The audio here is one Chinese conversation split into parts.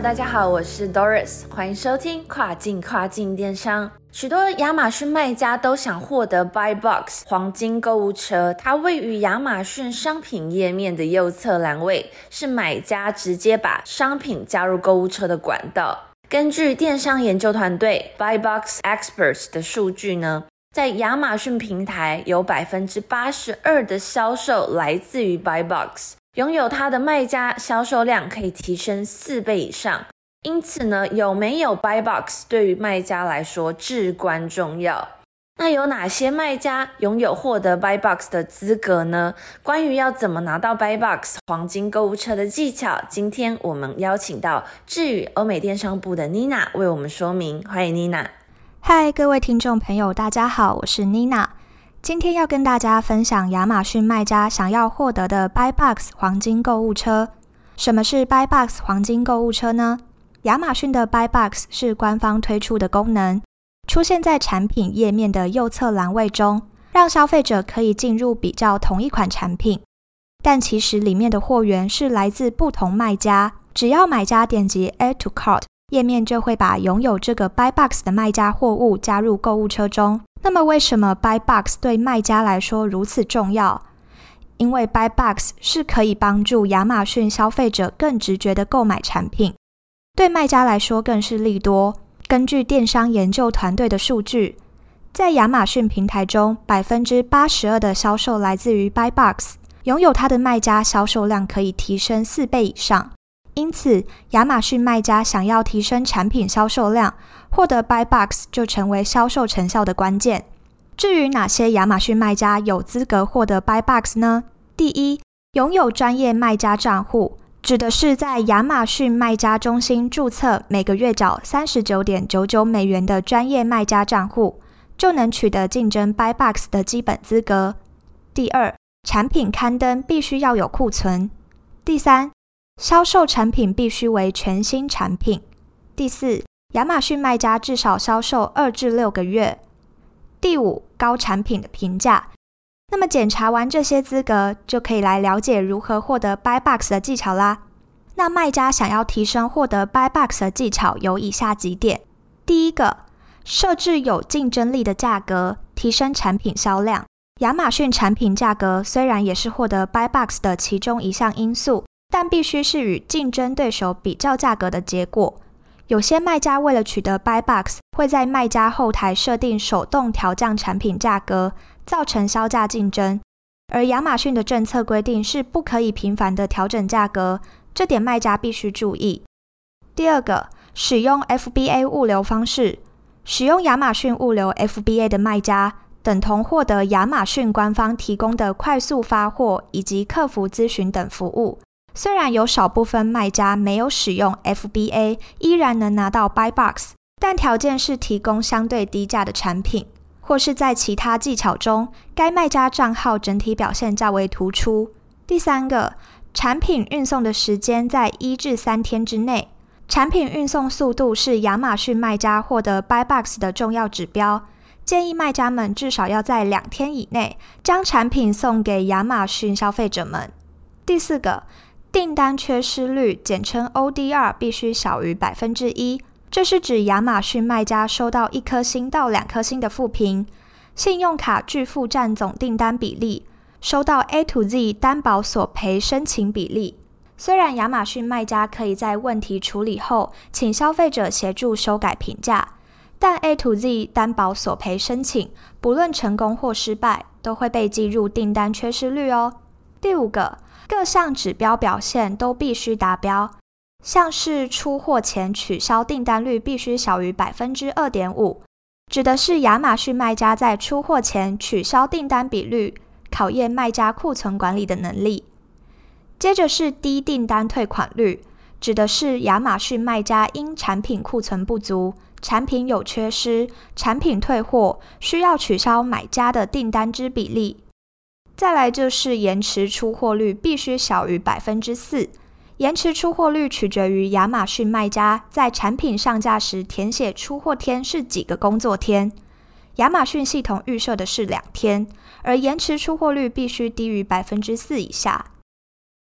大家好，我是 Doris，欢迎收听跨境跨境电商。许多亚马逊卖家都想获得 Buy Box 黄金购物车，它位于亚马逊商品页面的右侧栏位，是买家直接把商品加入购物车的管道。根据电商研究团队 Buy Box Experts 的数据呢，在亚马逊平台有百分之八十二的销售来自于 Buy Box。拥有它的卖家销售量可以提升四倍以上，因此呢，有没有 Buy Box 对于卖家来说至关重要。那有哪些卖家拥有获得 Buy Box 的资格呢？关于要怎么拿到 Buy Box 黄金购物车的技巧，今天我们邀请到智宇欧美电商部的 Nina 为我们说明。欢迎 Nina。嗨，各位听众朋友，大家好，我是 Nina。今天要跟大家分享亚马逊卖家想要获得的 Buy Box 黄金购物车。什么是 Buy Box 黄金购物车呢？亚马逊的 Buy Box 是官方推出的功能，出现在产品页面的右侧栏位中，让消费者可以进入比较同一款产品。但其实里面的货源是来自不同卖家，只要买家点击 Add to Cart，页面就会把拥有这个 Buy Box 的卖家货物加入购物车中。那么，为什么 Buy Box 对卖家来说如此重要？因为 Buy Box 是可以帮助亚马逊消费者更直觉的购买产品，对卖家来说更是利多。根据电商研究团队的数据，在亚马逊平台中，百分之八十二的销售来自于 Buy Box，拥有它的卖家销售量可以提升四倍以上。因此，亚马逊卖家想要提升产品销售量，获得 Buy Box 就成为销售成效的关键。至于哪些亚马逊卖家有资格获得 Buy Box 呢？第一，拥有专业卖家账户，指的是在亚马逊卖家中心注册，每个月缴三十九点九九美元的专业卖家账户，就能取得竞争 Buy Box 的基本资格。第二，产品刊登必须要有库存。第三。销售产品必须为全新产品。第四，亚马逊卖家至少销售二至六个月。第五，高产品的评价。那么检查完这些资格，就可以来了解如何获得 Buy Box 的技巧啦。那卖家想要提升获得 Buy Box 的技巧，有以下几点：第一个，设置有竞争力的价格，提升产品销量。亚马逊产品价格虽然也是获得 Buy Box 的其中一项因素。但必须是与竞争对手比较价格的结果。有些卖家为了取得 Buy Box，会在卖家后台设定手动调降产品价格，造成销价竞争。而亚马逊的政策规定是不可以频繁的调整价格，这点卖家必须注意。第二个，使用 FBA 物流方式，使用亚马逊物流 FBA 的卖家，等同获得亚马逊官方提供的快速发货以及客服咨询等服务。虽然有少部分卖家没有使用 FBA，依然能拿到 Buy Box，但条件是提供相对低价的产品，或是在其他技巧中，该卖家账号整体表现较为突出。第三个，产品运送的时间在一至三天之内。产品运送速度是亚马逊卖家获得 Buy Box 的重要指标，建议卖家们至少要在两天以内将产品送给亚马逊消费者们。第四个。订单缺失率，简称 ODR，必须小于百分之一。这是指亚马逊卖家收到一颗星到两颗星的负评，信用卡拒付占总订单比例，收到 A to Z 担保索赔申请比例。虽然亚马逊卖家可以在问题处理后，请消费者协助修改评价，但 A to Z 担保索赔申请，不论成功或失败，都会被计入订单缺失率哦。第五个。各项指标表现都必须达标，像是出货前取消订单率必须小于百分之二点五，指的是亚马逊卖家在出货前取消订单比率，考验卖家库存管理的能力。接着是低订单退款率，指的是亚马逊卖家因产品库存不足、产品有缺失、产品退货，需要取消买家的订单之比例。再来就是延迟出货率必须小于百分之四。延迟出货率取决于亚马逊卖家在产品上架时填写出货天是几个工作天。亚马逊系统预设的是两天，而延迟出货率必须低于百分之四以下。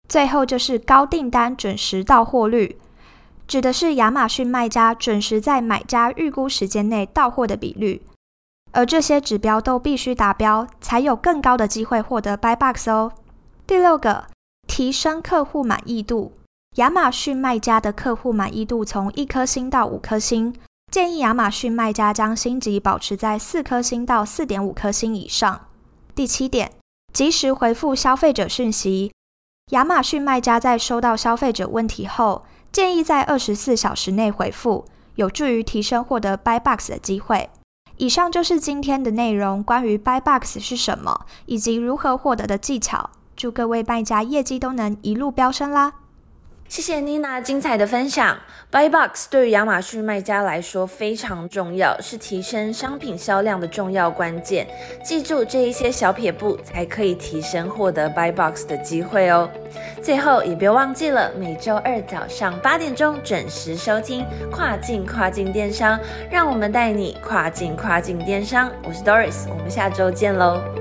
最后就是高订单准时到货率，指的是亚马逊卖家准时在买家预估时间内到货的比率。而这些指标都必须达标，才有更高的机会获得 Buy Box 哦。第六个。提升客户满意度，亚马逊卖家的客户满意度从一颗星到五颗星，建议亚马逊卖家将星级保持在四颗星到四点五颗星以上。第七点，及时回复消费者讯息，亚马逊卖家在收到消费者问题后，建议在二十四小时内回复，有助于提升获得 Buy Box 的机会。以上就是今天的内容，关于 Buy Box 是什么，以及如何获得的技巧。祝各位卖家业绩都能一路飙升啦！谢谢妮娜精彩的分享。Buy Box 对于亚马逊卖家来说非常重要，是提升商品销量的重要关键。记住这一些小撇步，才可以提升获得 Buy Box 的机会哦。最后也别忘记了，每周二早上八点钟准时收听跨境跨境电商，让我们带你跨境跨境电商。我是 Doris，我们下周见喽。